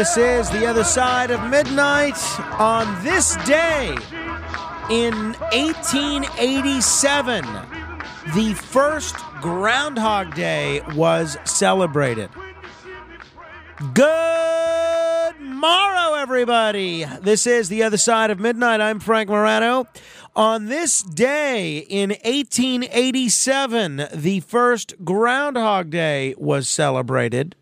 This is the other side of midnight. On this day in 1887, the first Groundhog Day was celebrated. Good morrow, everybody. This is the other side of midnight. I'm Frank Morano. On this day in 1887, the first Groundhog Day was celebrated.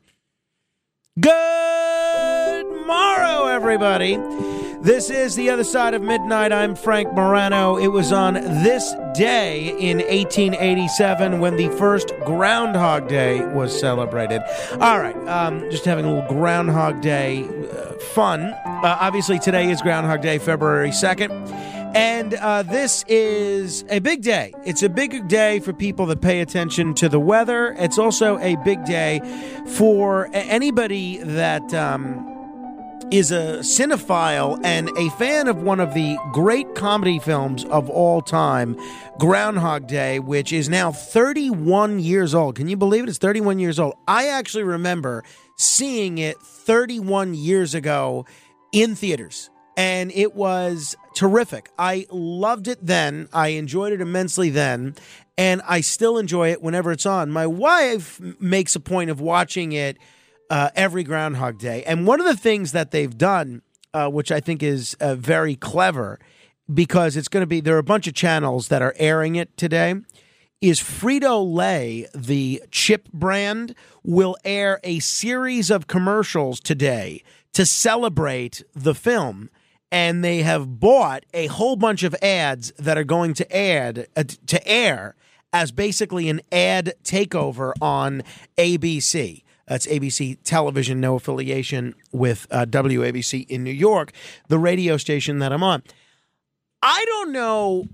Good morrow, everybody. This is the other side of midnight. I'm Frank Morano. It was on this day in 1887 when the first Groundhog Day was celebrated. All right, um, just having a little Groundhog Day uh, fun. Uh, obviously, today is Groundhog Day, February 2nd. And uh, this is a big day. It's a big day for people that pay attention to the weather. It's also a big day for anybody that um, is a cinephile and a fan of one of the great comedy films of all time, Groundhog Day, which is now 31 years old. Can you believe it? It's 31 years old. I actually remember seeing it 31 years ago in theaters and it was terrific. I loved it then. I enjoyed it immensely then, and I still enjoy it whenever it's on. My wife makes a point of watching it uh, every Groundhog Day, and one of the things that they've done, uh, which I think is uh, very clever, because it's going to be there are a bunch of channels that are airing it today. Is Frito Lay, the chip brand, will air a series of commercials today to celebrate the film and they have bought a whole bunch of ads that are going to add uh, to air as basically an ad takeover on ABC. That's ABC television, no affiliation with uh, WABC in New York, the radio station that I'm on. I don't know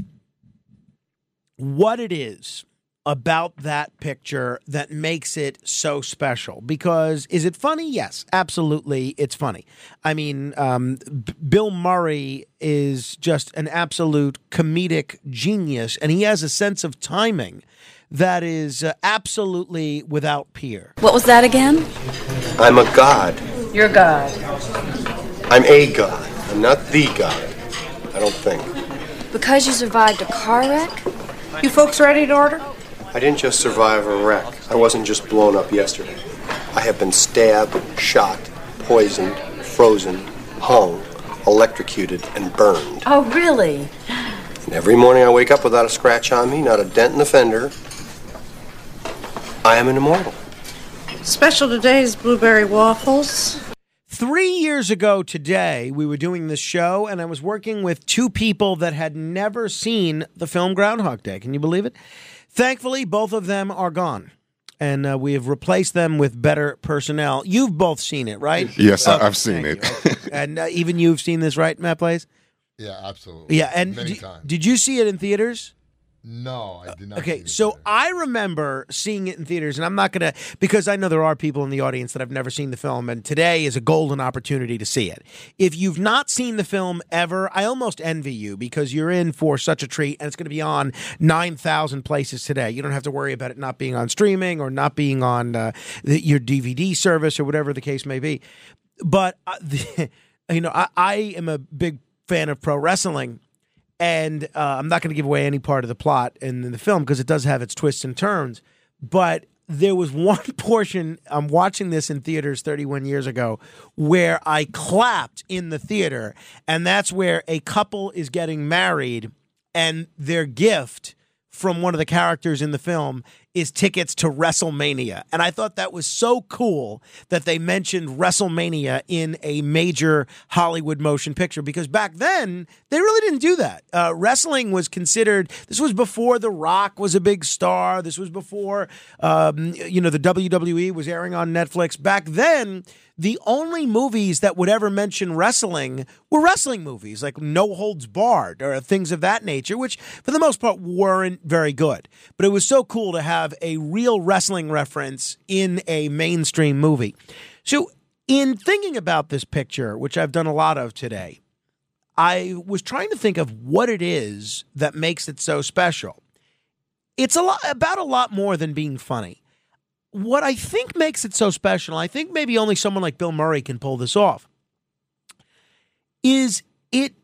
what it is about that picture that makes it so special because is it funny yes absolutely it's funny i mean um, B- bill murray is just an absolute comedic genius and he has a sense of timing that is uh, absolutely without peer What was that again? I'm a god. Your God. I'm a god. I'm not the god. I don't think. Because you survived a car wreck? You folks ready to order? I didn't just survive a wreck. I wasn't just blown up yesterday. I have been stabbed, shot, poisoned, frozen, hung, electrocuted, and burned. Oh, really? And every morning I wake up without a scratch on me, not a dent in the fender. I am an immortal. Special today is blueberry waffles. Three years ago today, we were doing this show, and I was working with two people that had never seen the film Groundhog Day. Can you believe it? Thankfully, both of them are gone, and uh, we have replaced them with better personnel. You've both seen it, right? Yes, I- Okay, I've seen it. Okay. and uh, even you've seen this, right, Matt Place? Yeah, absolutely. Yeah, and Many d- times. did you see it in theaters? No, I did not. Okay, so I remember seeing it in theaters, and I'm not going to, because I know there are people in the audience that have never seen the film, and today is a golden opportunity to see it. If you've not seen the film ever, I almost envy you because you're in for such a treat, and it's going to be on 9,000 places today. You don't have to worry about it not being on streaming or not being on uh, the, your DVD service or whatever the case may be. But, uh, the, you know, I, I am a big fan of pro wrestling and uh, I'm not going to give away any part of the plot in, in the film because it does have its twists and turns. But there was one portion I'm watching this in theaters 31 years ago where I clapped in the theater, and that's where a couple is getting married, and their gift from one of the characters in the film is tickets to WrestleMania. And I thought that was so cool that they mentioned WrestleMania in a major Hollywood motion picture because back then they really didn't do that. Uh, wrestling was considered, this was before The Rock was a big star. This was before, um, you know, the WWE was airing on Netflix. Back then, the only movies that would ever mention wrestling were wrestling movies, like No Holds Barred or things of that nature, which for the most part weren't very good. But it was so cool to have a real wrestling reference in a mainstream movie. So, in thinking about this picture, which I've done a lot of today, I was trying to think of what it is that makes it so special. It's a lot about a lot more than being funny what I think makes it so special, I think maybe only someone like Bill Murray can pull this off, is it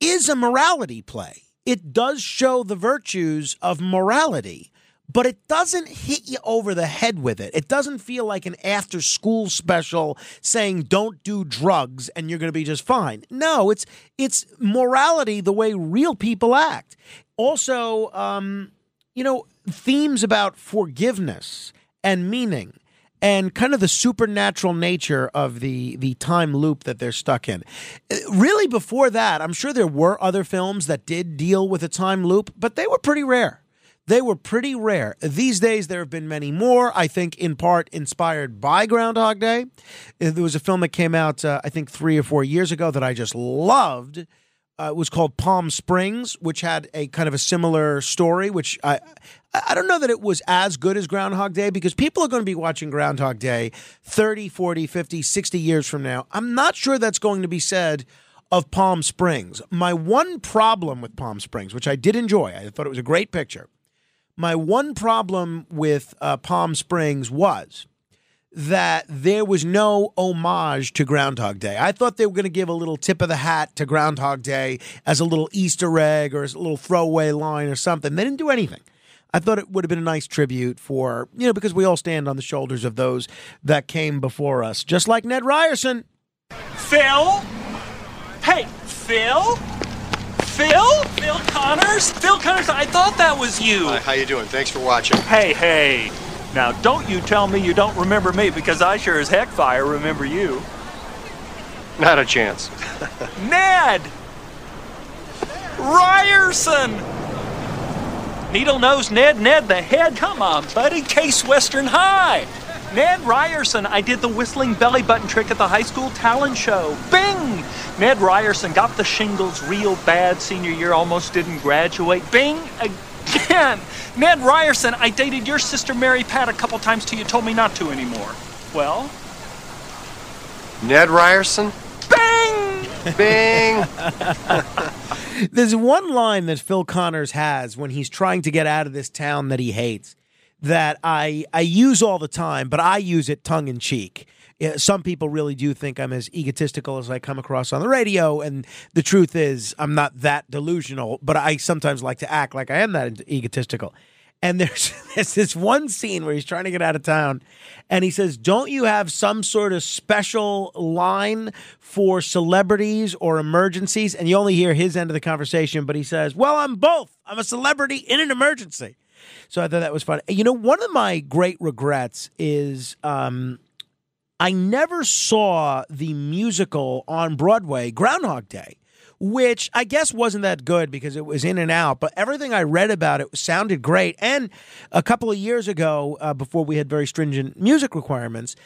is a morality play. It does show the virtues of morality, but it doesn't hit you over the head with it. It doesn't feel like an after school special saying don't do drugs and you're going to be just fine. No, it's it's morality the way real people act. Also, um, you know, themes about forgiveness and meaning and kind of the supernatural nature of the the time loop that they're stuck in. Really before that, I'm sure there were other films that did deal with a time loop, but they were pretty rare. They were pretty rare. These days, there have been many more, I think, in part inspired by Groundhog Day. There was a film that came out, uh, I think, three or four years ago that I just loved. Uh, was called Palm Springs, which had a kind of a similar story, which I I don't know that it was as good as Groundhog Day because people are going to be watching Groundhog Day 30, 40, 50, 60 years from now. I'm not sure that's going to be said of Palm Springs. My one problem with Palm Springs, which I did enjoy, I thought it was a great picture. My one problem with uh, Palm Springs was that there was no homage to Groundhog Day. I thought they were going to give a little tip of the hat to Groundhog Day as a little Easter egg or as a little throwaway line or something. They didn't do anything. I thought it would have been a nice tribute for, you know, because we all stand on the shoulders of those that came before us, just like Ned Ryerson. Phil? Hey, Phil? Phil? Phil Connors? Phil Connors, I thought that was you. Hi, how you doing? Thanks for watching. Hey, hey. Now, don't you tell me you don't remember me because I sure as heck fire remember you. Not a chance. Ned! Ryerson! Needle Nose Ned, Ned the Head. Come on, buddy. Case Western High. Ned Ryerson, I did the whistling belly button trick at the high school talent show. Bing! Ned Ryerson got the shingles real bad senior year, almost didn't graduate. Bing! Again! Ned Ryerson, I dated your sister Mary Pat a couple times till you told me not to anymore. Well? Ned Ryerson? Bing! Bing! There's one line that Phil Connors has when he's trying to get out of this town that he hates that I I use all the time, but I use it tongue in cheek. Yeah, Some people really do think I'm as egotistical as I come across on the radio, and the truth is I'm not that delusional. But I sometimes like to act like I am that egotistical. And there's, there's this one scene where he's trying to get out of town, and he says, "Don't you have some sort of special line for celebrities or emergencies?" And you only hear his end of the conversation, but he says, "Well, I'm both. I'm a celebrity in an emergency." So I thought that was fun. You know, one of my great regrets is um, I never saw the musical on Broadway, Groundhog Day, which I guess wasn't that good because it was in and out. But everything I read about it sounded great. And a couple of years ago, uh, before we had very stringent music requirements,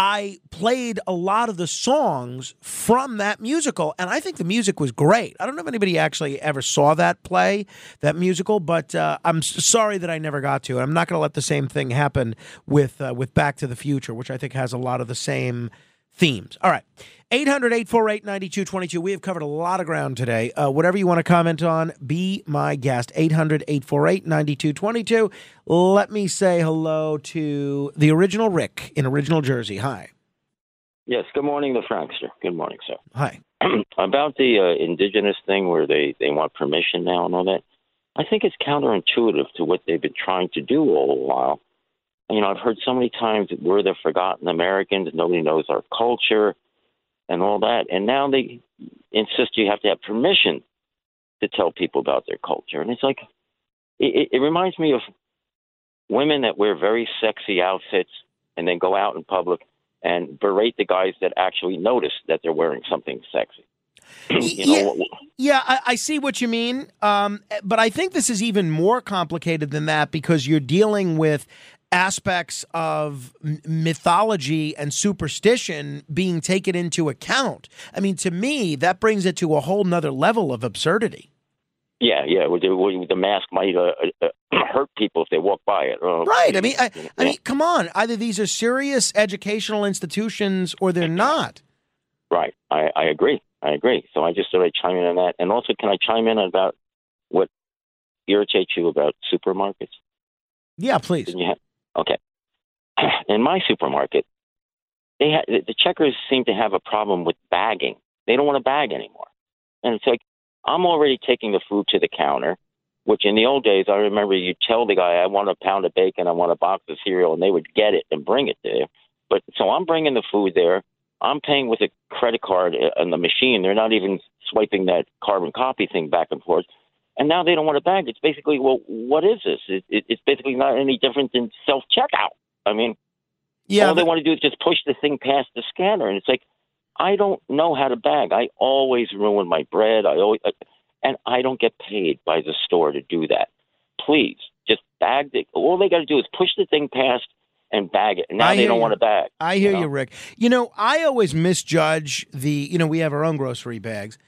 I played a lot of the songs from that musical, and I think the music was great. I don't know if anybody actually ever saw that play, that musical, but uh, I'm sorry that I never got to. And I'm not going to let the same thing happen with uh, with Back to the Future, which I think has a lot of the same themes. All right. 800 848 9222. We have covered a lot of ground today. Uh, whatever you want to comment on, be my guest. 800 848 9222. Let me say hello to the original Rick in original Jersey. Hi. Yes, good morning, the Frankster. Good morning, sir. Hi. About the uh, indigenous thing where they, they want permission now and all that, I think it's counterintuitive to what they've been trying to do all the while. You know, I've heard so many times that we're the forgotten Americans, nobody knows our culture and all that. And now they insist you have to have permission to tell people about their culture. And it's like, it, it, reminds me of women that wear very sexy outfits and then go out in public and berate the guys that actually notice that they're wearing something sexy. you know, yeah, yeah I, I see what you mean. Um, but I think this is even more complicated than that because you're dealing with aspects of mythology and superstition being taken into account. I mean, to me, that brings it to a whole nother level of absurdity. Yeah, yeah. With the, with the mask might uh, uh, hurt people if they walk by it. Uh, Right. I mean, I, I mean, come on. Either these are serious educational institutions or they're not. Right. I, I agree. I agree. So I just thought I'd chime in on that. And also, can I chime in about what irritates you about supermarkets? Yeah, please. Didn't you have- okay. In my supermarket, they ha- the checkers seem to have a problem with bagging. They don't want to bag anymore. And it's like, I'm already taking the food to the counter, which in the old days, I remember you tell the guy, I want a pound of bacon, I want a box of cereal, and they would get it and bring it there. But so I'm bringing the food there. I'm paying with a credit card uh, on the machine. They're not even swiping that carbon copy thing back and forth. And now they don't want to bag. It's basically, well, what is this? It, it, it's basically not any different than self checkout. I mean, Yeah, all they want to do is just push the thing past the scanner, and it's like, I don't know how to bag. I always ruin my bread. I always, uh, and I don't get paid by the store to do that. Please, just bag it. All they got to do is push the thing past and bag it. And now I they don't you. want to bag. I hear know? you, Rick. You know, I always misjudge the, you know, we have our own grocery bags,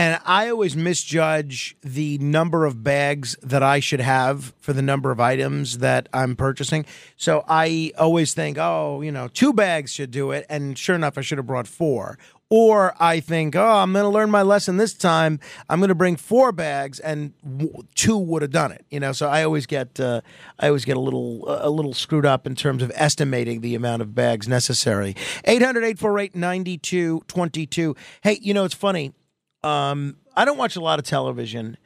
and I always misjudge the number of bags that I should have for the number of items that I'm purchasing. So I always think, oh, you know, two bags should do it. And sure enough, I should have brought four. Or I think, oh, I'm going to learn my lesson this time. I'm going to bring four bags, and w- two would have done it. You know, so I always get, uh, I always get a little, a little screwed up in terms of estimating the amount of bags necessary. 800-848-9222. Hey, you know, it's funny. Um, I don't watch a lot of television,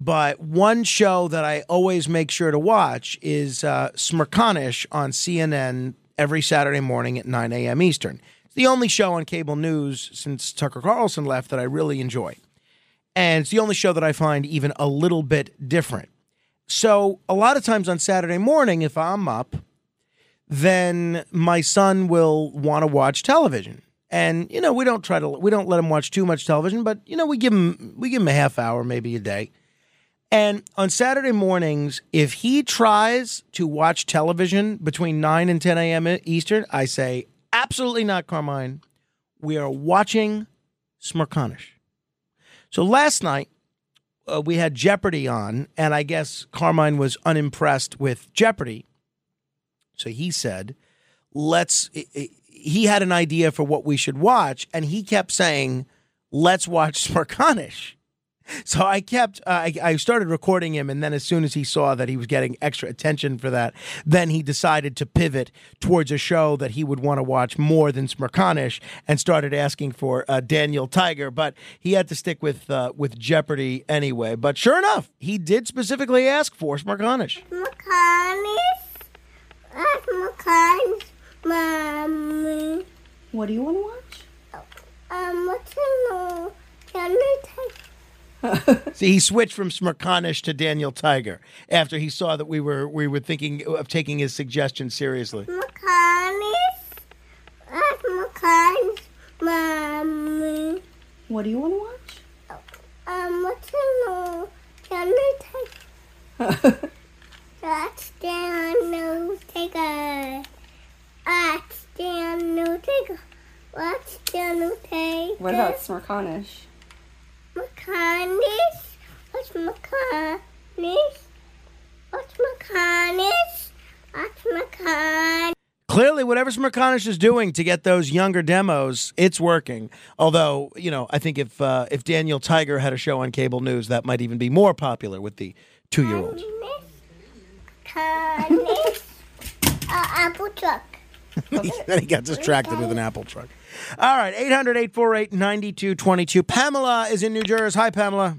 but one show that I always make sure to watch is uh, Smerconish on CNN every Saturday morning at 9 a.m. Eastern. It's the only show on cable news since Tucker Carlson left that I really enjoy. And it's the only show that I find even a little bit different. So, a lot of times on Saturday morning, if I'm up, then my son will want to watch television. And you know, we don't try to we don't let him watch too much television, but you know, we give him we give him a half hour, maybe a day. And on Saturday mornings, if he tries to watch television between 9 and 10 a.m. Eastern, I say, absolutely not, Carmine. We are watching Smerconish. So last night, uh, we had Jeopardy on, and I guess Carmine was unimpressed with Jeopardy. So he said, let's, he had an idea for what we should watch, and he kept saying, let's watch Smerconish. So I kept, uh, I, I started recording him, and then as soon as he saw that he was getting extra attention for that, then he decided to pivot towards a show that he would want to watch more than Smerconish, and started asking for uh, Daniel Tiger. But he had to stick with uh, with Jeopardy anyway. But sure enough, he did specifically ask for Smerconish. Makanis. That's Makanis. Mommy. What do you want to watch? Um, what's the name? Can you take See, he switched from Smerconish to Daniel Tiger after he saw that we were we were thinking of taking his suggestion seriously. Makanis? That's Makanis. Mommy. What do you want to watch? Um, what's the name? Can you take That's Daniel Tiger. That's Daniel Tiger. What's Merconish? Merconish? What's Merconish? What's Merconish? What's Merconish? Clearly, whatever Smerconish is doing to get those younger demos, it's working. Although, you know, I think if uh, if Daniel Tiger had a show on cable news, that might even be more popular with the two year olds. Merconish? uh, apple truck. then he got distracted with an apple truck. All right, 800 848 9222. Pamela is in New Jersey. Hi, Pamela.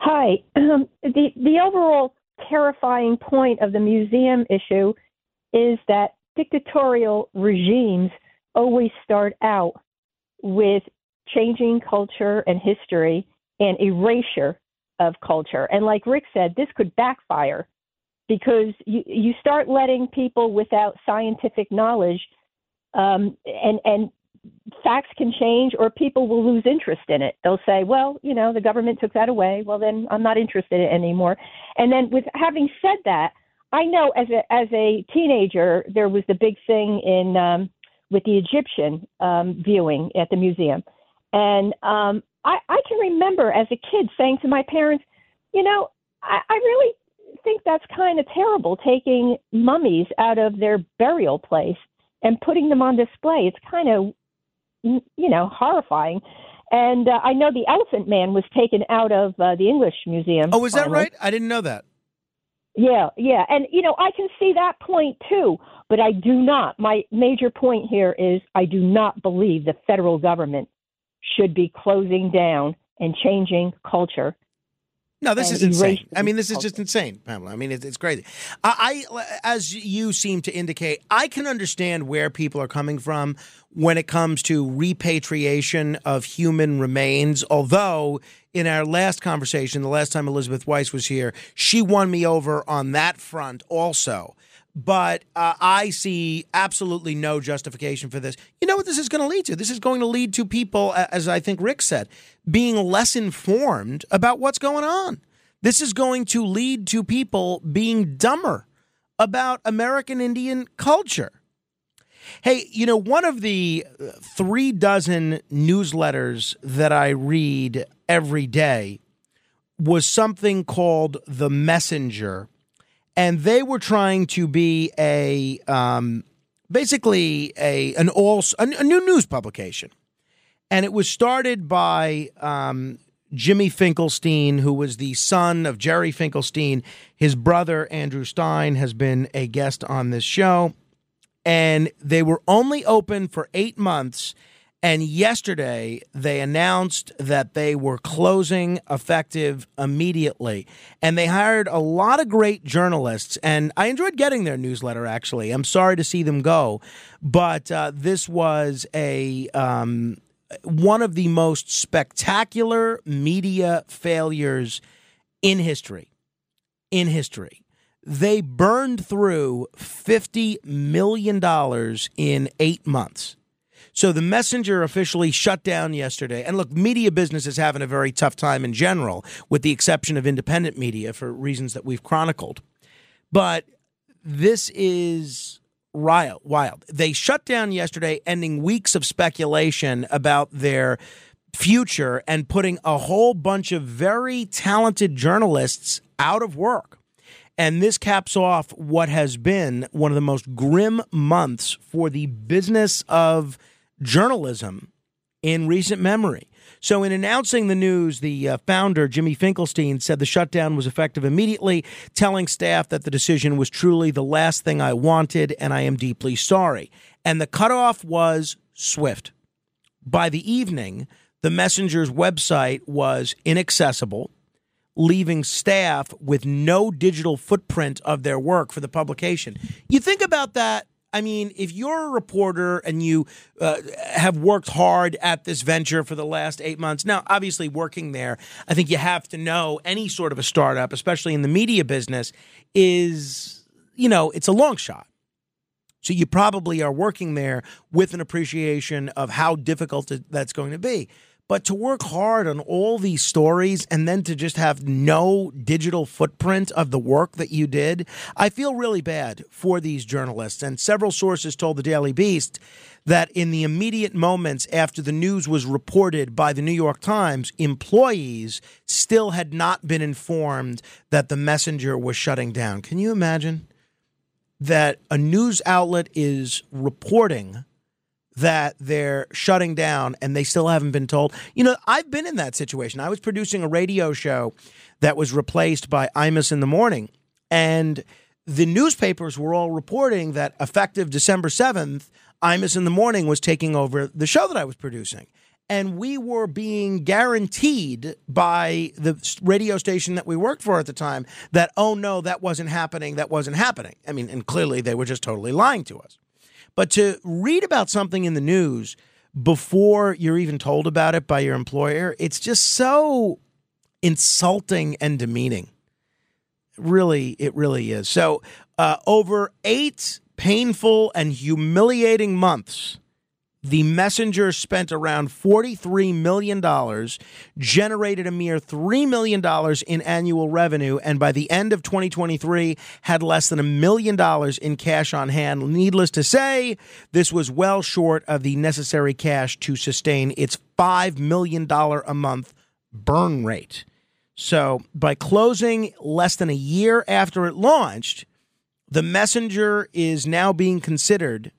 Hi. Um, the the overall terrifying point of the museum issue is that dictatorial regimes always start out with changing culture and history and erasure of culture. And like Rick said, this could backfire because you, you start letting people without scientific knowledge um, and and facts can change or people will lose interest in it. They'll say, well, you know, the government took that away. Well, then I'm not interested in it anymore. And then with having said that, I know as a as a teenager there was the big thing in um, with the Egyptian um, viewing at the museum, and um, I, I can remember as a kid saying to my parents, you know, I, I really think that's kind of terrible taking mummies out of their burial place and putting them on display. It's kind of you know horrifying. And uh, I know the Elephant Man was taken out of uh, the English Museum. Oh, is that finally. right? I didn't know that. Yeah, yeah. And, you know, I can see that point too, but I do not. My major point here is I do not believe the federal government should be closing down and changing culture. No, this is insane. I mean, this is just insane, Pamela. I mean, it's, it's crazy. I, I, as you seem to indicate, I can understand where people are coming from when it comes to repatriation of human remains. Although, in our last conversation, the last time Elizabeth Weiss was here, she won me over on that front also. But uh, I see absolutely no justification for this. You know what this is going to lead to? This is going to lead to people, as I think Rick said, being less informed about what's going on. This is going to lead to people being dumber about American Indian culture. Hey, you know, one of the uh, three dozen newsletters that I read every day was something called The Messenger. And they were trying to be a um, basically a an all a, a new news publication, and it was started by um, Jimmy Finkelstein, who was the son of Jerry Finkelstein. His brother Andrew Stein has been a guest on this show, and they were only open for eight months. And yesterday, they announced that they were closing effective immediately. And they hired a lot of great journalists. And I enjoyed getting their newsletter, actually. I'm sorry to see them go. But uh, this was a. Um, one of the most spectacular media failures in history. In history. They burned through $50 million in eight months. So the messenger officially shut down yesterday. And look, media business is having a very tough time in general, with the exception of independent media for reasons that we've chronicled. But this is wild. Wild. They shut down yesterday, ending weeks of speculation about their future and putting a whole bunch of very talented journalists out of work. And this caps off what has been one of the most grim months for the business of journalism in recent memory. So, in announcing the news, the uh, founder, Jimmy Finkelstein, said the shutdown was effective immediately, telling staff that the decision was truly the last thing I wanted, and I am deeply sorry. And the cutoff was swift. By the evening, the messenger's website was inaccessible leaving staff with no digital footprint of their work for the publication. You think about that. I mean, if you're a reporter and you uh, have worked hard at this venture for the last eight months, now, obviously, working there, I think you have to know any sort of a startup, especially in the media business, is, you know, it's a long shot. So you probably are working there with an appreciation of how difficult that's going to be. But to work hard on all these stories and then to just have no digital footprint of the work that you did, I feel really bad for these journalists. And several sources told the Daily Beast that in the immediate moments after the news was reported by the New York Times, employees still had not been informed that the messenger was shutting down. Can you imagine that a news outlet is reporting? That they're shutting down and they still haven't been told. You know, I've been in that situation. I was producing a radio show that was replaced by Imus in the Morning, and the newspapers were all reporting that effective December 7th, Imus in the Morning was taking over the show that I was producing. And we were being guaranteed by the radio station that we worked for at the time that, oh no, that wasn't happening, that wasn't happening. I mean, and clearly they were just totally lying to us. But to read about something in the news before you're even told about it by your employer, it's just so insulting and demeaning. Really, it really is. So, uh, over eight painful and humiliating months the messenger spent around $43 million, generated a mere $3 million in annual revenue, and by the end of 2023 had less than a million dollars in cash on hand. Needless to say, this was well short of the necessary cash to sustain its $5 million a month burn rate. So, by closing less than a year after it launched, the messenger is now being considered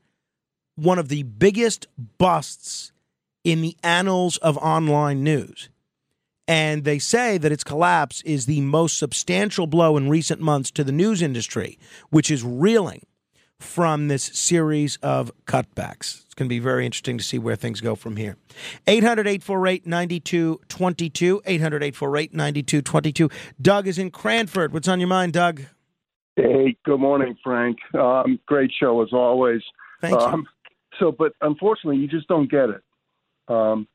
one of the biggest busts in the annals of online news. And they say that its collapse is the most substantial blow in recent months to the news industry, which is reeling from this series of cutbacks. It's going to be very interesting to see where things go from here. 800 848 9222. 800 848 9222. Doug is in Cranford. What's on your mind, Doug? Hey, good morning, Frank. Um, great show as always. Thank you. Um, so, but unfortunately, you just don't get it. Um,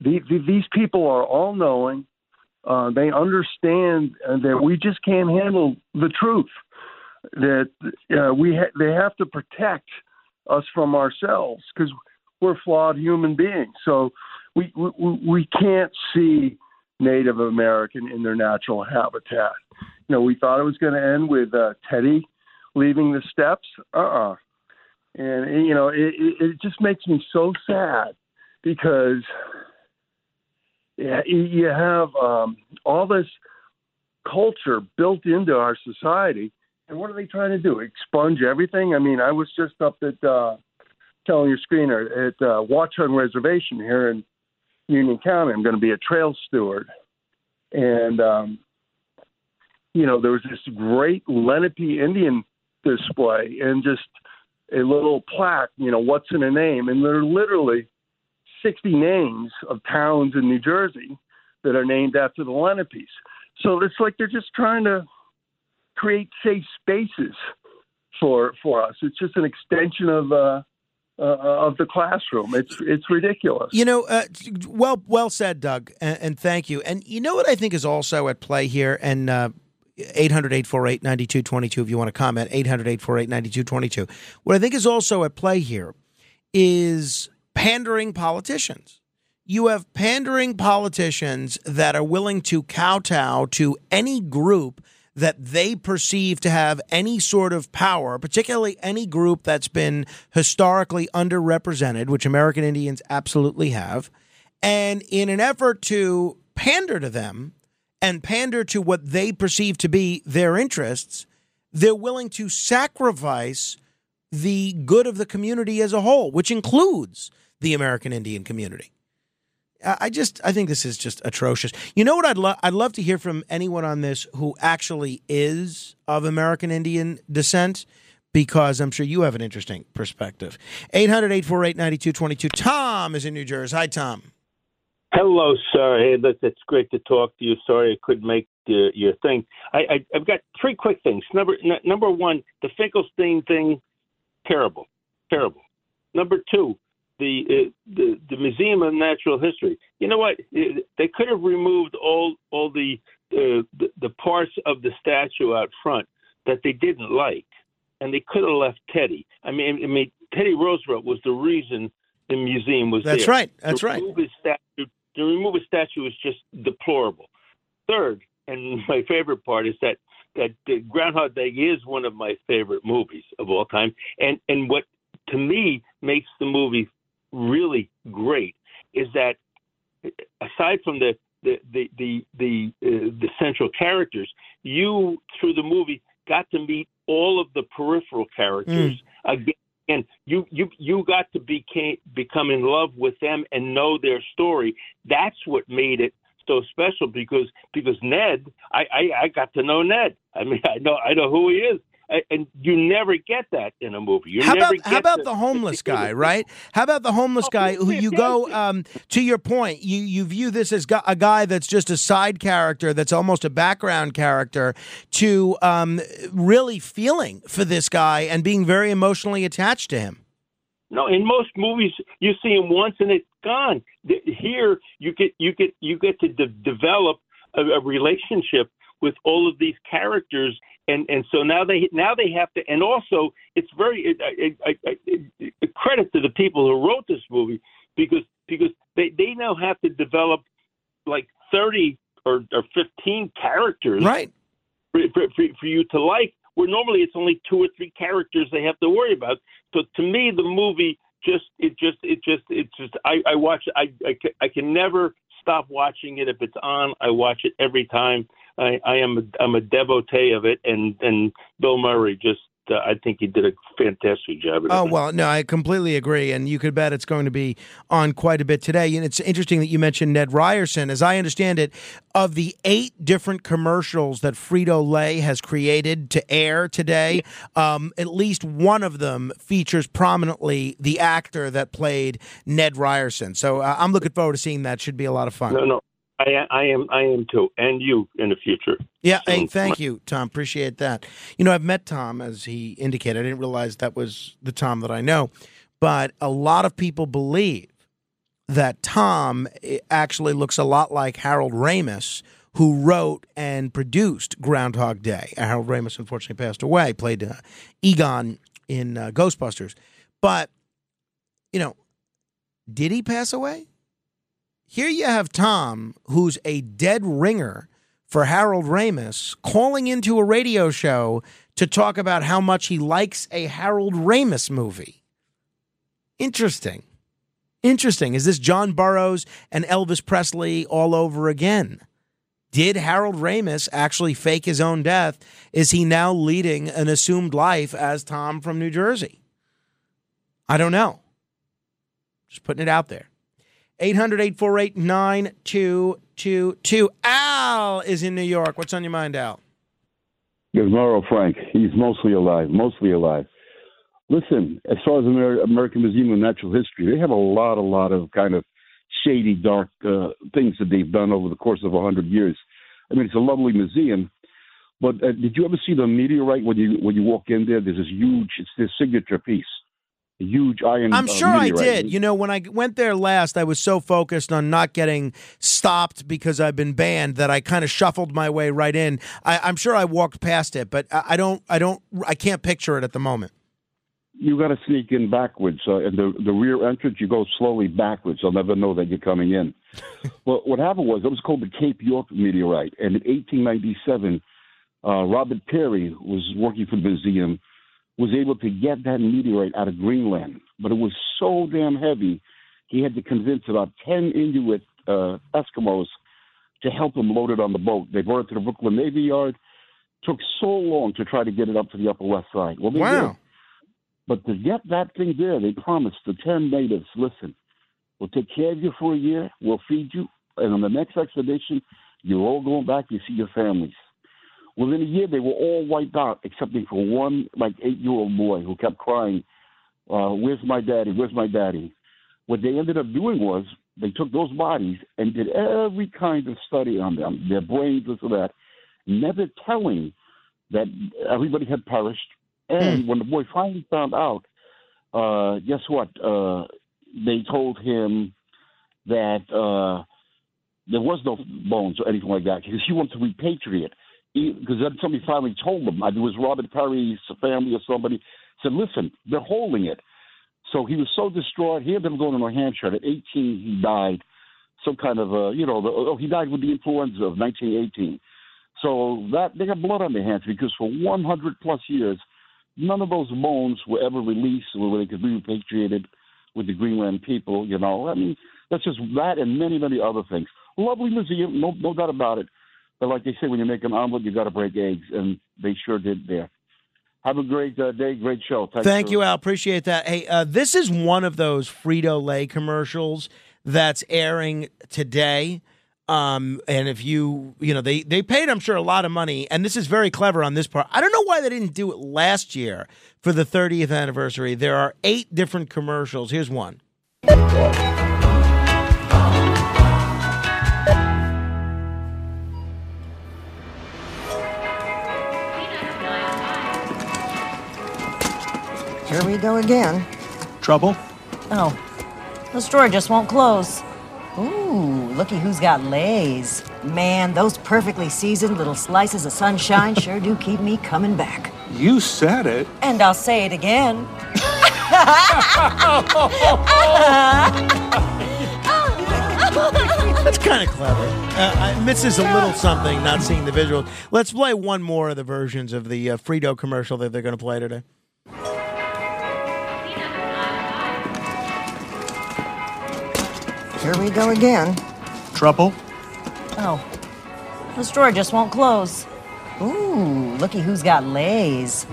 the, the, these people are all knowing. Uh, they understand that we just can't handle the truth. That uh, we ha- they have to protect us from ourselves because we're flawed human beings. So we, we we can't see Native American in their natural habitat. You know, we thought it was going to end with uh, Teddy leaving the steps. Uh uh-uh. uh and you know it, it just makes me so sad because you have um, all this culture built into our society, and what are they trying to do? Expunge everything? I mean, I was just up at uh, telling your screener at uh, Watchung Reservation here in Union County. I'm going to be a trail steward, and um, you know there was this great Lenape Indian display, and just a little plaque, you know, what's in a name, and there are literally 60 names of towns in New Jersey that are named after the Lenapes. So it's like they're just trying to create safe spaces for for us. It's just an extension of uh, uh, of the classroom. It's it's ridiculous. You know, uh, well well said, Doug, and, and, thank you. And you know what I think is also at play here, and uh, 800 848 9222 if you want to comment. 800 848 9222. What I think is also at play here is pandering politicians. You have pandering politicians that are willing to kowtow to any group that they perceive to have any sort of power, particularly any group that's been historically underrepresented, which American Indians absolutely have. And in an effort to pander to them, and pander to what they perceive to be their interests, they're willing to sacrifice the good of the community as a whole, which includes the American Indian community. I just I think this is just atrocious. You know what I'd love I'd love to hear from anyone on this who actually is of American Indian descent because I'm sure you have an interesting perspective. 800-848-9222. Tom is in New Jersey. Hi Tom. Hello, sir. Hey, look, it's great to talk to you. Sorry I couldn't make the, your thing. I, I, have got three quick things. Number n- number one, the Finkelstein thing, terrible, terrible. Number two, the, uh, the the Museum of Natural History. You know what? They could have removed all all the, uh, the the parts of the statue out front that they didn't like, and they could have left Teddy. I mean, I mean, Teddy Roosevelt was the reason the museum was That's there. right. That's to right. Remove his statue to remove a statue is just deplorable. Third, and my favorite part is that that uh, Groundhog Day is one of my favorite movies of all time, and and what to me makes the movie really great is that aside from the the the the the, uh, the central characters, you through the movie got to meet all of the peripheral characters again. And you, you you got to became, become in love with them and know their story. That's what made it so special because because Ned, I, I I got to know Ned. I mean, I know I know who he is, and you never get that in a movie. You How never about how about the, the homeless guy, right? How about the homeless guy who you go um, to your point? You you view this as a guy that's just a side character, that's almost a background character, to um, really feeling for this guy and being very emotionally attached to him. No, in most movies you see him once and it's gone. Here you get you get you get to de- develop a, a relationship with all of these characters, and and so now they now they have to, and also it's very it, it, it, it, it, credit to the people who wrote this movie because because they they now have to develop like thirty or, or fifteen characters, right? For, for, for, you to like, where normally it's only two or three characters they have to worry about. So to me, the movie just it just it just it just I, I watch. I, I I can never stop watching it if it's on. I watch it every time. I, I am a, I'm a devotee of it, and and Bill Murray just uh, I think he did a fantastic job. Of Oh well, no, I completely agree, and you could bet it's going to be on quite a bit today. And it's interesting that you mentioned Ned Ryerson. As I understand it, of the eight different commercials that Frito Lay has created to air today, um, at least one of them features prominently the actor that played Ned Ryerson. So uh, I'm looking forward to seeing that. Should be a lot of fun. No, no, I I am I am too, and you in the future. Yeah, hey, So- thank you, Tom. Appreciate that. You know, I've met Tom, as he indicated. I didn't realize that was the Tom that I know. But a lot of people believe that Tom eh, actually looks a lot like Harold Ramis, who wrote and produced Groundhog Day. Harold Ramis unfortunately passed away, played uh, Egon in uh, Ghostbusters. But, you know, did he pass away? Here you have Tom, who's a dead ringer for Harold Ramis, calling into a radio show to talk about how much he likes a Harold Ramis movie. Interesting. Interesting. Is this John Burroughs and Elvis Presley all over again? Did Harold Ramis actually fake his own death? Is he now leading an assumed life as Tom from New Jersey? I don't know. Just putting it out there. 800 848 9222. Al is in New York. What's on your mind, Al? Gizmaro Frank. He's mostly alive, mostly alive. Listen, as far as Amer- American Museum of Natural History, they have a lot, a lot of kind of shady, dark uh, things that they've done over the course of a hundred years. I mean, it's a lovely museum, but uh, did you ever see the meteorite when you when you walk in there? There's this huge, it's their signature piece, huge iron. I'm uh, sure I did. You know, when I went there last, I was so focused on not getting stopped because I've been banned that I kind of shuffled my way right in. I, I'm sure I walked past it, but I, I don't, I don't, I can't picture it at the moment. you got to sneak in backwards. Uh, and the the rear entrance, you go slowly backwards. They'll never know that you're coming in. well, what happened was it was called the Cape York meteorite, and in 1897, uh, Robert Peary was working for the museum, was able to get that meteorite out of Greenland, but it was so damn heavy, he had to convince about 10 Inuit uh, Eskimos to help him load it on the boat. They brought it to the Brooklyn Navy Yard. Took so long to try to get it up to the Upper West Side. Well, Wow. did. But to get that thing there, they promised the 10 natives, listen, we'll take care of you for a year, we'll feed you, and on the next expedition, you're all going back, you see your families. Within a year, they were all wiped out, excepting for one, like, eight-year-old boy who kept crying, uh, where's my daddy, where's my daddy? What they ended up doing was they took those bodies and did every kind of study on them, their brains, this or that, never telling that everybody had perished. And when the boy finally found out, uh, guess what? Uh, they told him that uh, there was no bones or anything like that because he wanted to repatriate. Because then somebody finally told him, it was Robert Peary's family or somebody, said, listen, they're holding it. So he was so distraught. He ended up going to New Hampshire. At 18, he died. some kind of uh, you know, the, oh, he died with the influenza of 1918. So that they got blood on their hands because for 100 plus years, none of those bones were ever released where they could be repatriated with the Greenland people. You know, I mean, that's just that and many, many other things. Lovely museum, no, no doubt about it. But like they say, when you make an omelet, you got to break eggs, and they sure did there. Have a great uh, day, great show. Thanks Thank for- you, Al. Appreciate that. Hey, uh, this is one of those Frito Lay commercials that's airing today. Um, and if you, you know, they they paid, I'm sure, a lot of money, and this is very clever on this part. I don't know why they didn't do it last year for the 30th anniversary. There are eight different commercials. Here's one. Here we go again. Trouble? Oh, this drawer just won't close. Ooh, looky who's got Lay's. Man, those perfectly seasoned little slices of sunshine sure do keep me coming back. You said it. And I'll say it again. That's kind of clever. Uh, I misses a little something not seeing the visuals. Let's play one more of the versions of the uh, Frito commercial that they're going to play today. Here we go again. Trouble? Oh, this drawer just won't close. Ooh, looky who's got Lay's.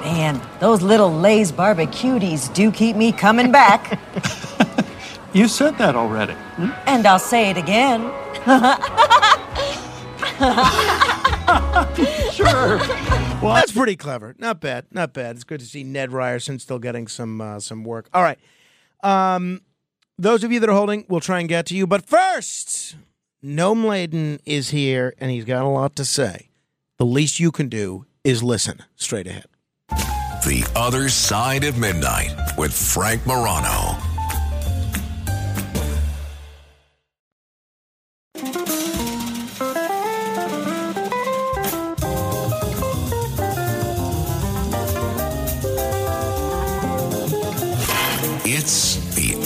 Man, those little Lay's barbecuties do keep me coming back. You said that already. and I'll say it again. sure. Well, that's pretty clever. Not bad. Not bad. It's good to see Ned Ryerson still getting some uh, some work. All right. Um, those of you that are holding, we'll try and get to you. But first, Noam Laden is here, and he's got a lot to say. The least you can do is listen. Straight ahead. The Other Side of Midnight with Frank Morano.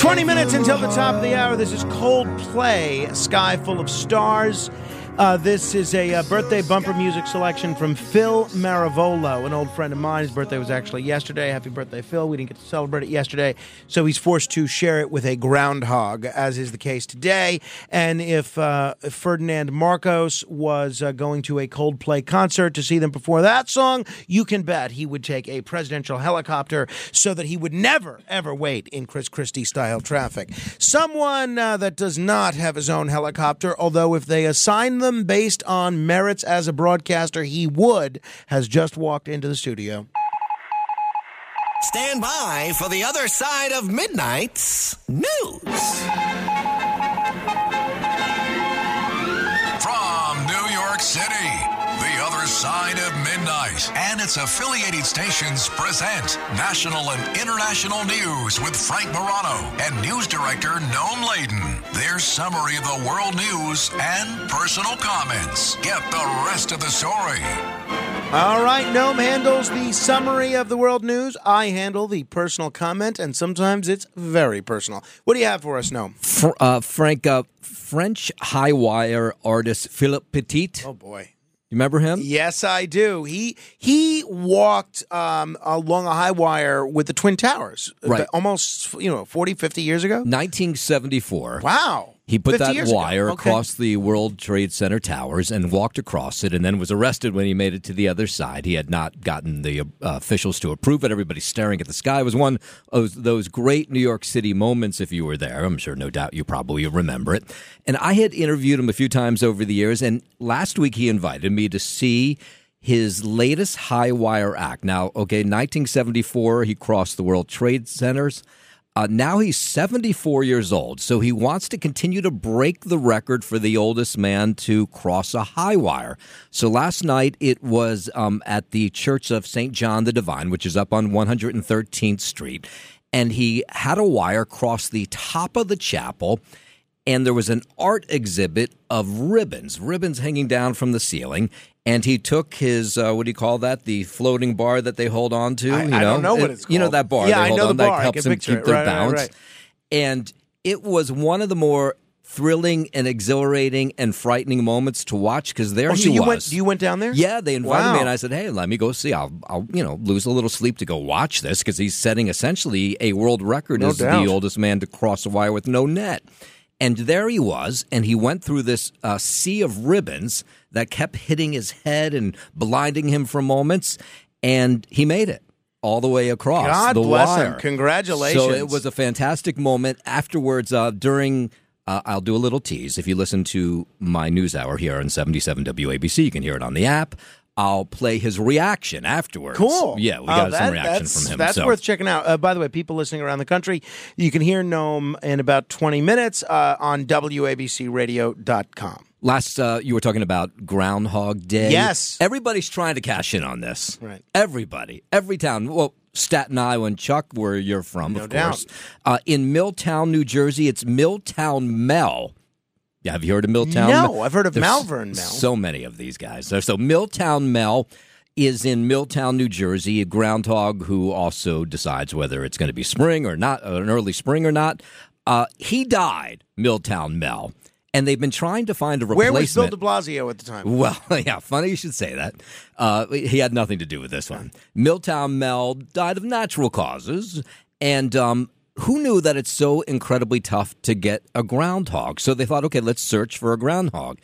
20 minutes until the top of the hour. This is Coldplay, Sky Full of Stars. Uh, this is a uh, birthday bumper music selection from Phil Maravolo, an old friend of mine. His birthday was actually yesterday. Happy birthday, Phil. We didn't get to celebrate it yesterday, so he's forced to share it with a groundhog, as is the case today. And if, uh, if Ferdinand Marcos was uh, going to a Coldplay concert to see them before that song, you can bet he would take a presidential helicopter so that he would never, ever wait in Chris Christie style traffic. Someone uh, that does not have his own helicopter, although if they assign them based on merits as a broadcaster, he would, has just walked into the studio. Stand by for the other side of midnight's news. From New York City, The Other Side of Midnight and its affiliated stations present national and international news with Frank Morano and news director Noam Laden. Their summary of the world news and personal comments. Get the rest of the story. All right, Noam handles the summary of the world news. I handle the personal comment, and sometimes it's very personal. What do you have for us, Noam? Fr- uh, Frank, uh, French high wire artist Philippe Petit. Oh boy. You remember him? Yes, I do. He he walked um, along a high wire with the Twin Towers, Right. Almost, you know, 40, 50 years ago. 1974. Wow. He put that wire Okay. across the World Trade Center towers and walked across it, and then was arrested when he made it to the other side. He had not gotten the uh, officials to approve it. Everybody staring at the sky. It was one of those great New York City moments. If you were there, I'm sure, no doubt, you probably remember it. And I had interviewed him a few times over the years, and last week he invited me to see his latest high wire act. Now, okay, 1974, he crossed the World Trade Centers. Uh, now he's 74 years old, so he wants to continue to break the record for the oldest man to cross a high wire. So last night it was um, at the Church of St. John the Divine, which is up on 113th Street, and he had a wire cross the top of the chapel and there was an art exhibit of ribbons, ribbons hanging down from the ceiling. And he took his uh, what do you call that? The floating bar that they hold on to. I- you know, I don't know what It- it's You know that bar? Yeah, they I know on that bar. I helps them keep it. their Right, right, balance. right. And it was one of the more thrilling and exhilarating and frightening moments to watch because there Oh, he you was. went- you went down there? Yeah, they invited Wow. me, and I said, "Hey, let me go see. I'll, I'll, you know, lose a little sleep to go watch this because he's setting essentially a world record No as doubt. the oldest man to cross a wire with no net." And there he was, and he went through this uh, sea of ribbons that kept hitting his head and blinding him for moments, and he made it all the way across. God the bless him. Congratulations. So it was a fantastic moment. Afterwards, uh, during, uh, I'll do a little tease. If you listen to my news hour here on 77 WABC, you can hear it on the app. I'll play his reaction afterwards. Cool. Yeah, we got that- some reaction from him. That's so. worth checking out. Uh, by the way, people listening around the country, you can hear Noam in about 20 minutes uh, on WABCRadio.com. Last, uh, you were talking about Groundhog Day. Yes. Everybody's trying to cash in on this. Right. Everybody. Every town. Well, Staten Island, Chuck, where you're from, No of doubt. course. Uh, in Milltown, New Jersey, it's Milltown Mel. Yeah, have you heard of Milltown? No, I've heard of There's Malverne Mel. So many of these guys. So, Milltown Mel is in Milltown, New Jersey. A groundhog who also decides whether it's going to be spring or not, uh, an early spring or not. Uh, he died, Milltown Mel, and they've been trying to find a replacement. Where was Bill de Blasio at the time? Well, yeah, funny you should say that. Uh, he had nothing to do with this one. Milltown Mel died of natural causes, and um, who knew that it's so incredibly tough to get a groundhog? So they thought, okay, let's search for a groundhog.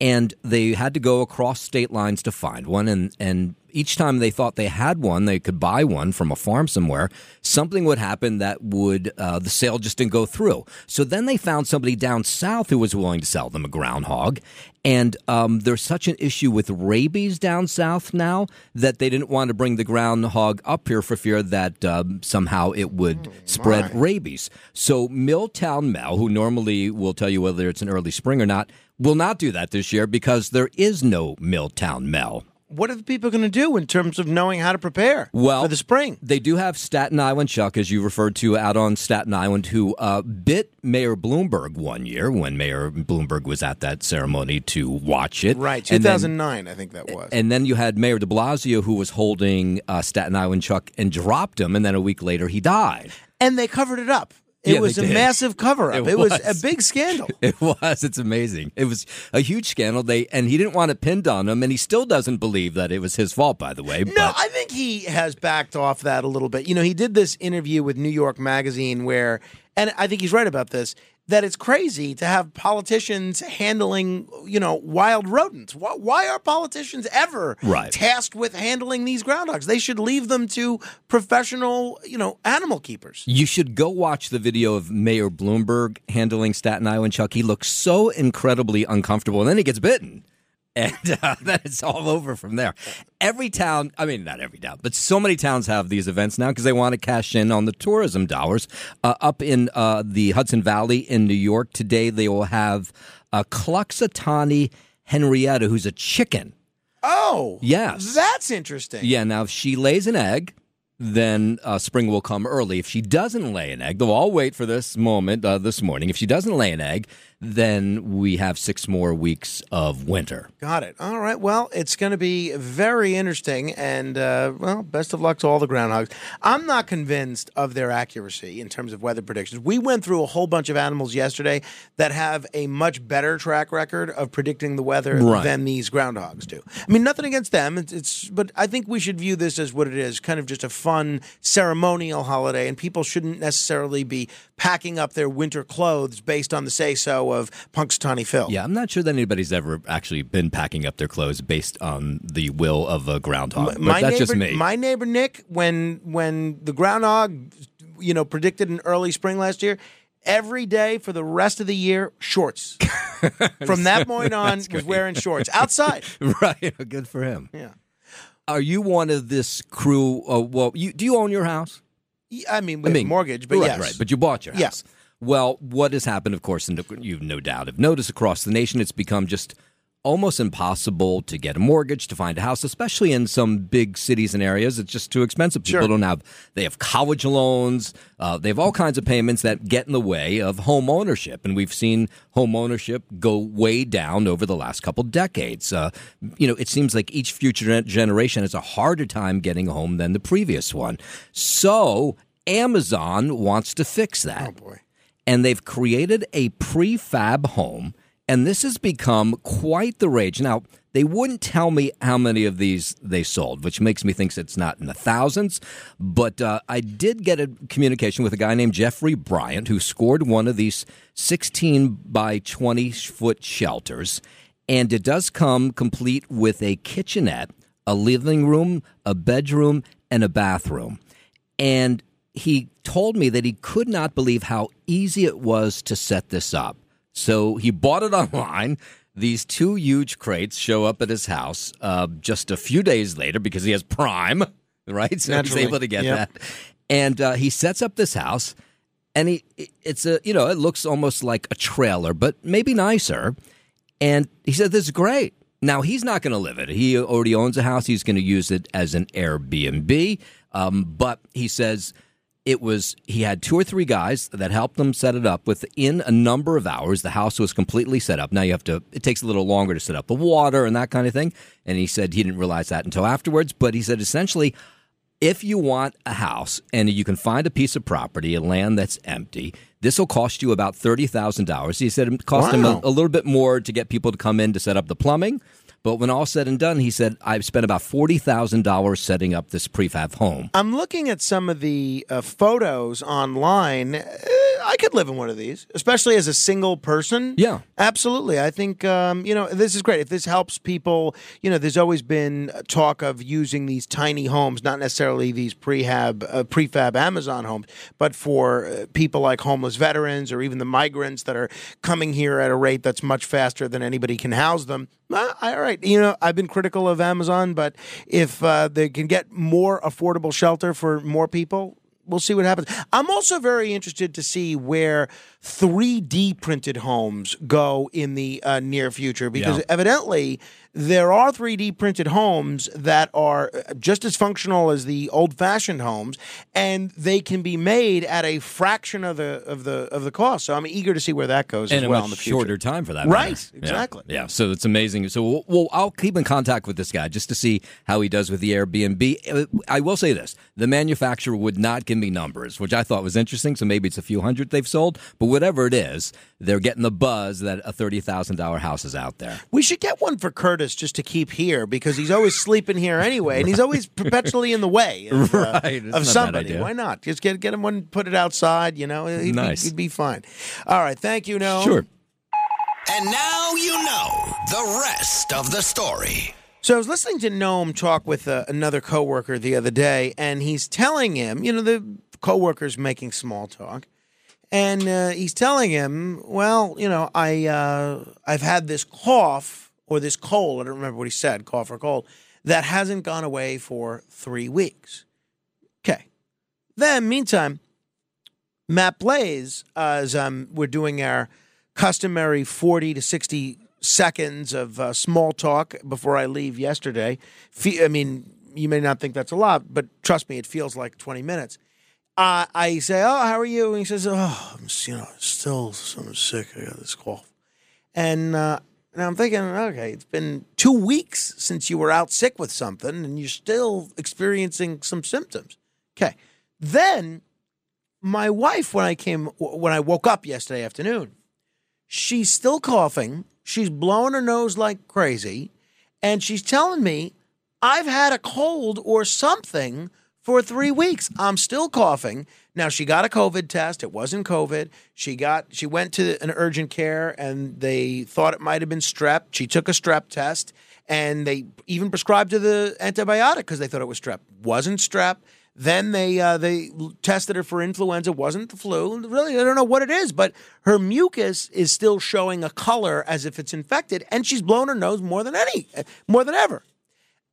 And they had to go across state lines to find one. And, and each time they thought they had one, they could buy one from a farm somewhere, something would happen that would, uh, the sale just didn't go through. So then they found somebody down south who was willing to sell them a groundhog. And um, there's such an issue with rabies down south now that they didn't want to bring the groundhog up here for fear that um, somehow it would spread rabies. So Milltown Mel, who normally will tell you whether it's an early spring or not, will not do that this year because there is no Milltown Mel. What are the people going to do in terms of knowing how to prepare Well, for the spring? They do have Staten Island Chuck, as you referred to, out on Staten Island, who uh, bit Mayor Bloomberg one year when Mayor Bloomberg was at that ceremony to watch it. Right, And then- 2009, I think that was. And then you had Mayor de Blasio, who was holding uh, Staten Island Chuck and dropped him, and then a week later he died. and they covered it up. It Yeah, was a did. massive cover up. It It, was. was. a big scandal. It was. It's amazing. It was a huge scandal. They and he didn't want it pinned on him, and he still doesn't believe that it was his fault. By the way, No, I think he has backed off that a little bit. You know, he did this interview with New York Magazine where, and I think he's right about this, that it's crazy to have politicians handling, you know, wild rodents. Why, why are politicians ever Right. tasked with handling these groundhogs? They should leave them to professional, you know, animal keepers. You should go watch the video of Mayor Bloomberg handling Staten Island Chuck. He looks so incredibly uncomfortable, and then he gets bitten. And uh, then it's all over from there. Every town, I mean, not every town, but so many towns have these events now because they want to cash in on the tourism dollars. Uh, up in uh, the Hudson Valley in New York today, they will have uh, Cluxatani Henrietta, who's a chicken. Oh, Yes. That's interesting. Yeah, now if she lays an egg, then uh, spring will come early. If she doesn't lay an egg, they'll all wait for this moment uh, this morning. If she doesn't lay an egg, then we have six more weeks of winter. Got it. All right. Well, it's going to be very interesting. And, uh, well, best of luck to all the groundhogs. I'm not convinced of their accuracy in terms of weather predictions. We went through a whole bunch of animals yesterday that have a much better track record of predicting the weather Right. than these groundhogs do. I mean, nothing against them. It's, it's, but I think we should view this as what it is kind of just a fun ceremonial holiday. And people shouldn't necessarily be packing up their winter clothes based on the say so of Punxsutawney Phil. Yeah, I'm not sure that anybody's ever actually been packing up their clothes based on the will of a groundhog. But my that's neighbor, just me. My neighbor Nick, when when the groundhog, you know, predicted an early spring last year, every day for the rest of the year, shorts. From that point on, was great. wearing shorts outside. right. Good for him. Yeah. Are you one of this crew? Uh, well, you, do you own your house? I mean, with a mortgage, but right, yes. right. But you bought your house. Yes. Well, what has happened, of course, and you've no doubt have noticed across the nation, it's become just almost impossible to get a mortgage to find a house, especially in some big cities and areas. It's just too expensive. People Sure. don't have. They have college loans. Uh, they have all kinds of payments that get in the way of home ownership, and we've seen home ownership go way down over the last couple decades. Uh, you know, it seems like each future generation has a harder time getting a home than the previous one. So Amazon wants to fix that. Oh boy! And they've created a prefab home and this has become quite the rage. Now, they wouldn't tell me how many of these they sold, which makes me think it's not in the thousands. But uh, I did get a communication with a guy named Jeffrey Bryant who scored one of these 16 by 20 foot shelters. And it does come complete with a kitchenette, a living room, a bedroom, and a bathroom. And he told me that he could not believe how easy it was to set this up. So he bought it online. These two huge crates show up at his house uh, just a few days later because he has Prime, right? So Naturally. he's able to get Yep. that. And uh, he sets up this house, and he it's a you know it looks almost like a trailer, but maybe nicer. And he said this is great. Now he's not going to live it. He already owns a house. He's going to use it as an Airbnb. Um, but he says it was he had two or three guys that helped them set it up. Within a number of hours the house was completely set up. Now you have to it takes a little longer to set up the water and that kind of thing. And he said he didn't realize that until afterwards. But he said essentially if you want a house and you can find a piece of property, a land that's empty, this will cost you about thirty thousand dollars. He said it cost him a, a little bit more to get people to come in to set up the plumbing, but when all said and done, he said I've spent about forty thousand dollars setting up this prefab home. I'm looking at some of the uh, photos online. Uh, I could live in one of these, especially as a single person. Yeah. Absolutely. I think, um, you know, this is great. If this helps people, you know, there's always been talk of using these tiny homes, not necessarily these prehab, uh, prefab Amazon homes, but for uh, people like homeless veterans or even the migrants that are coming here at a rate that's much faster than anybody can house them. All right. You know, I've been critical of Amazon, but if uh, they can get more affordable shelter for more people, we'll see what happens. I'm also very interested to see where 3D printed homes go in the uh, near future because Yeah. evidently there are 3D printed homes that are uh, just as functional as the old fashioned homes, and they can be made at a fraction of the of the of the cost. So I'm eager to see where that goes and as a well in the future. shorter time for that. Right, matter. Exactly. Yeah, so it's amazing. So, we'll, well, I'll keep in contact with this guy just to see how he does with the Airbnb. Uh, I will say this: the manufacturer would not give me numbers, which I thought was interesting. So maybe it's a few hundred they've sold, but whatever it is, they're getting the buzz that a thirty thousand dollar house is out there. We should get one for Curtis just to keep here because he's always sleeping here anyway, and he's always perpetually in the way of, uh, Right, it's of somebody. idea. Why not? Just get get him one, put it outside. You know, he'd, Nice. be, he'd be fine. All right, thank you. No, Sure. And now you know the rest of the story. So I was listening to Noam talk with uh, another coworker the other day, and he's telling him, you know, the coworker's making small talk, and uh, he's telling him, well, you know, I uh, I've had this cough or this cold. I don't remember what he said, cough or cold, that hasn't gone away for three weeks. Okay. Then, meantime, Matt Blaze, as um, we're doing our customary 40 to 60 seconds of uh, small talk before I leave yesterday. Fe- I mean, you may not think that's a lot, but trust me, it feels like 20 minutes. Uh, I say, "Oh, how are you?" And he says, "Oh, I'm you know still so sick. I got this cough." And uh, and I'm thinking, okay, it's been two weeks since you were out sick with something, and you're still experiencing some symptoms. Okay, then my wife, when I came, when I woke up yesterday afternoon, she's still coughing. She's blowing her nose like crazy, and she's telling me I've had a cold or something for three weeks. I'm still coughing. Now she got a COVID test. It wasn't COVID. She got she went to an urgent care and they thought it might have been strep. She took a strep test and they even prescribed her the antibiotic because they thought it was strep. Wasn't strep. Then they uh, they tested her for influenza. Wasn't the flu. Really, I don't know what it is, but her mucus is still showing a color as if it's infected, and she's blown her nose more than any, more than ever.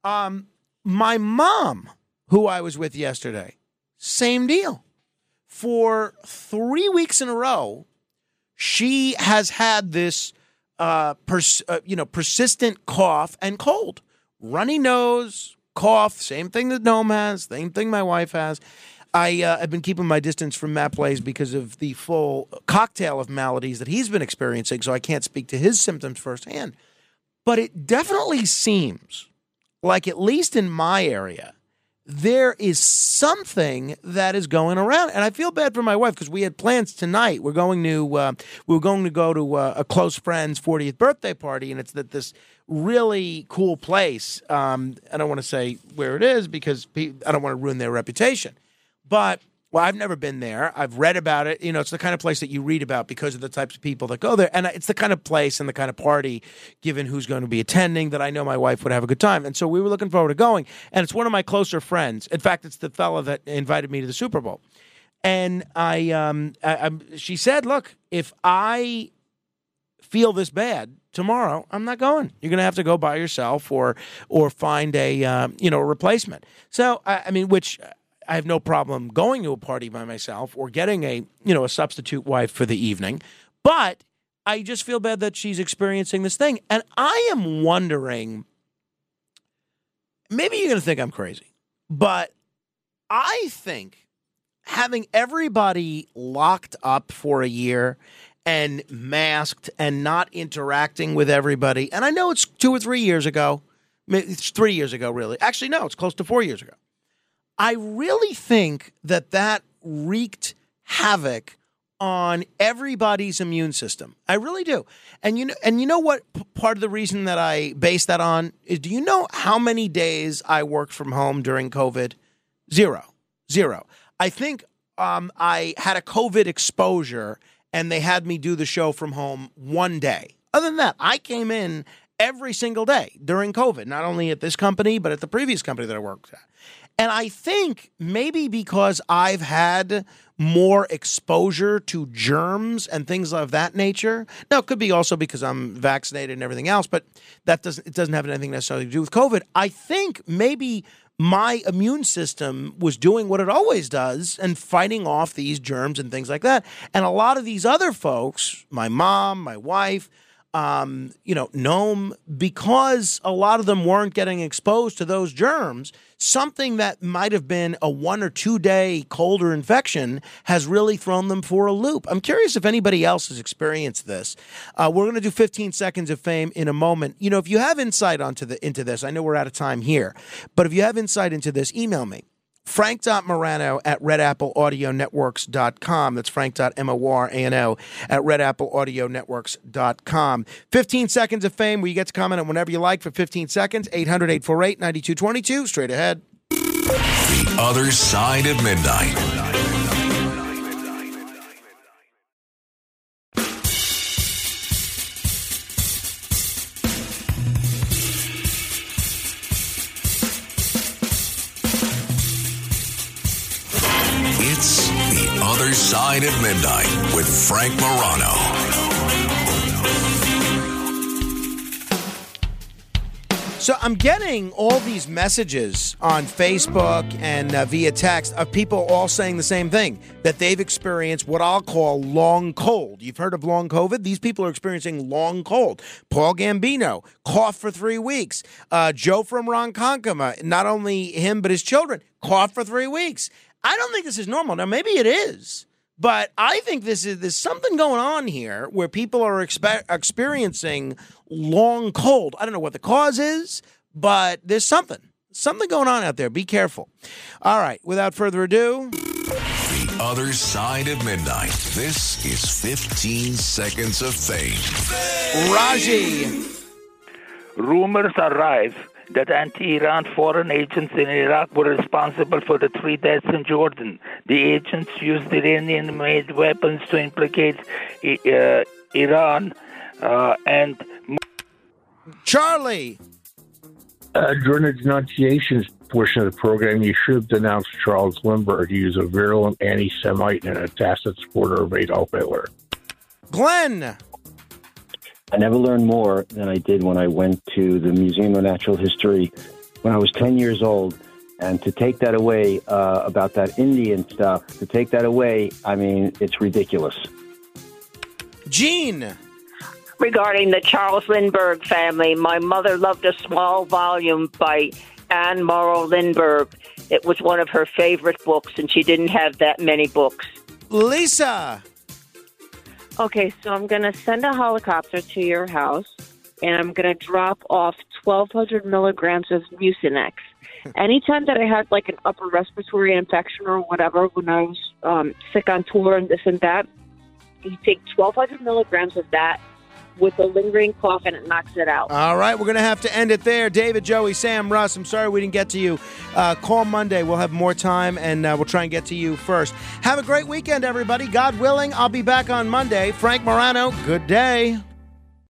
Um, my mom, who I was with yesterday, same deal. for three weeks in a row, she has had this, uh, pers- uh, you know, persistent cough and cold, runny nose, cough. Same thing that Noam has. Same thing my wife has. I uh, have been keeping my distance from Matt Blaze because of the full cocktail of maladies that he's been experiencing, so I can't speak to his symptoms firsthand. But it definitely seems like, at least in my area, there is something that is going around, and I feel bad for my wife because we had plans tonight. We're going to uh, we were going to go to uh, a close friend's 40th birthday party, and it's that this really cool place. Um, I don't want to say where it is because I don't want to ruin their reputation. But well, I've never been there. I've read about it. You know, it's the kind of place that you read about because of the types of people that go there, and it's the kind of place and the kind of party, given who's going to be attending, that I know my wife would have a good time. And so we were looking forward to going. And it's one of my closer friends. In fact, it's the fella that invited me to the Super Bowl. And I, um, I, I'm, she said, "Look, if I feel this bad tomorrow, I'm not going. You're going to have to go by yourself or or find a uh, you know a replacement." So I, I mean, which I have no problem going to a party by myself or getting a you know a substitute wife for the evening, but I just feel bad that she's experiencing this thing, and I am wondering. Maybe you're going to think I'm crazy, but I think having everybody locked up for a year and masked and not interacting with everybody, and I know it's two or three years ago, it's three years ago, really. Actually, no, it's close to four years ago. I really think that that wreaked havoc on everybody's immune system. I really do. And you know and you know what p- part of the reason that I base that on is do you know how many days I worked from home during COVID? Zero. Zero. I think um, I had a COVID exposure and they had me do the show from home one day. Other than that, I came in every single day during COVID, not only at this company, but at the previous company that I worked at. And I think maybe because I've had more exposure to germs and things of that nature. Now, it could be also because I'm vaccinated and everything else, but that doesn't it doesn't have anything necessarily to do with COVID. I think maybe my immune system was doing what it always does and fighting off these germs and things like that. And a lot of these other folks, my mom, my wife, um, you know, Noam, because a lot of them weren't getting exposed to those germs, something that might have been a one or two day colder infection has really thrown them for a loop. I'm curious if anybody else has experienced this. Uh, we're going to do 15 seconds of fame in a moment. You know, if you have insight onto the into this, I know we're out of time here, but if you have insight into this, email me. Frank.Morano at redappleaudionetworks.com. That's Frank.M-O-R-A-N-O at redappleaudionetworks.com. 15 seconds of fame where you get to comment on whenever you like for 15 seconds. 800-848-9222. Straight ahead. The other side of midnight. Other Side of Midnight with Frank Morano. So I'm getting all these messages on Facebook and uh, via text of people all saying the same thing that they've experienced what I'll call long cold. You've heard of long COVID? These people are experiencing long cold. Paul Gambino, coughed for three weeks. Uh, Joe from Ronkonkoma, not only him but his children, coughed for three weeks. I don't think this is normal. Now maybe it is. But I think this is there's something going on here where people are expe- experiencing long cold. I don't know what the cause is, but there's something. Something going on out there. Be careful. All right, without further ado, The Other Side of Midnight. This is 15 Seconds of Fame. Raji. Rumors arise that anti-Iran foreign agents in Iraq were responsible for the three deaths in Jordan. The agents used Iranian-made weapons to implicate uh, Iran uh, and. Charlie. Uh, during the denunciations portion of the program, you should have denounced Charles Lindbergh. He was a virulent anti-Semite and a tacit supporter of Adolf Hitler. Glenn. I never learned more than I did when I went to the Museum of Natural History when I was 10 years old And to take that away uh, about that Indian stuff, to take that away, I mean, it's ridiculous. Gene. regarding the Charles Lindbergh family. My mother loved a small volume by Anne Morrow Lindbergh. It was one of her favorite books, and she didn't have that many books. Lisa. Okay, so I'm going to send a helicopter to your house, and I'm going to drop off 1,200 milligrams of Mucinex. Anytime that I had like an upper respiratory infection or whatever, when I was um, sick on tour and this and that, you take 1,200 milligrams of that with a lingering cough, and it knocks it out. All right, we're going to have to end it there. David, Joey, Sam, Russ, I'm sorry we didn't get to you. Uh, call Monday. We'll have more time and uh, we'll try and get to you first. Have a great weekend, everybody. God willing, I'll be back on Monday. Frank Morano, good day.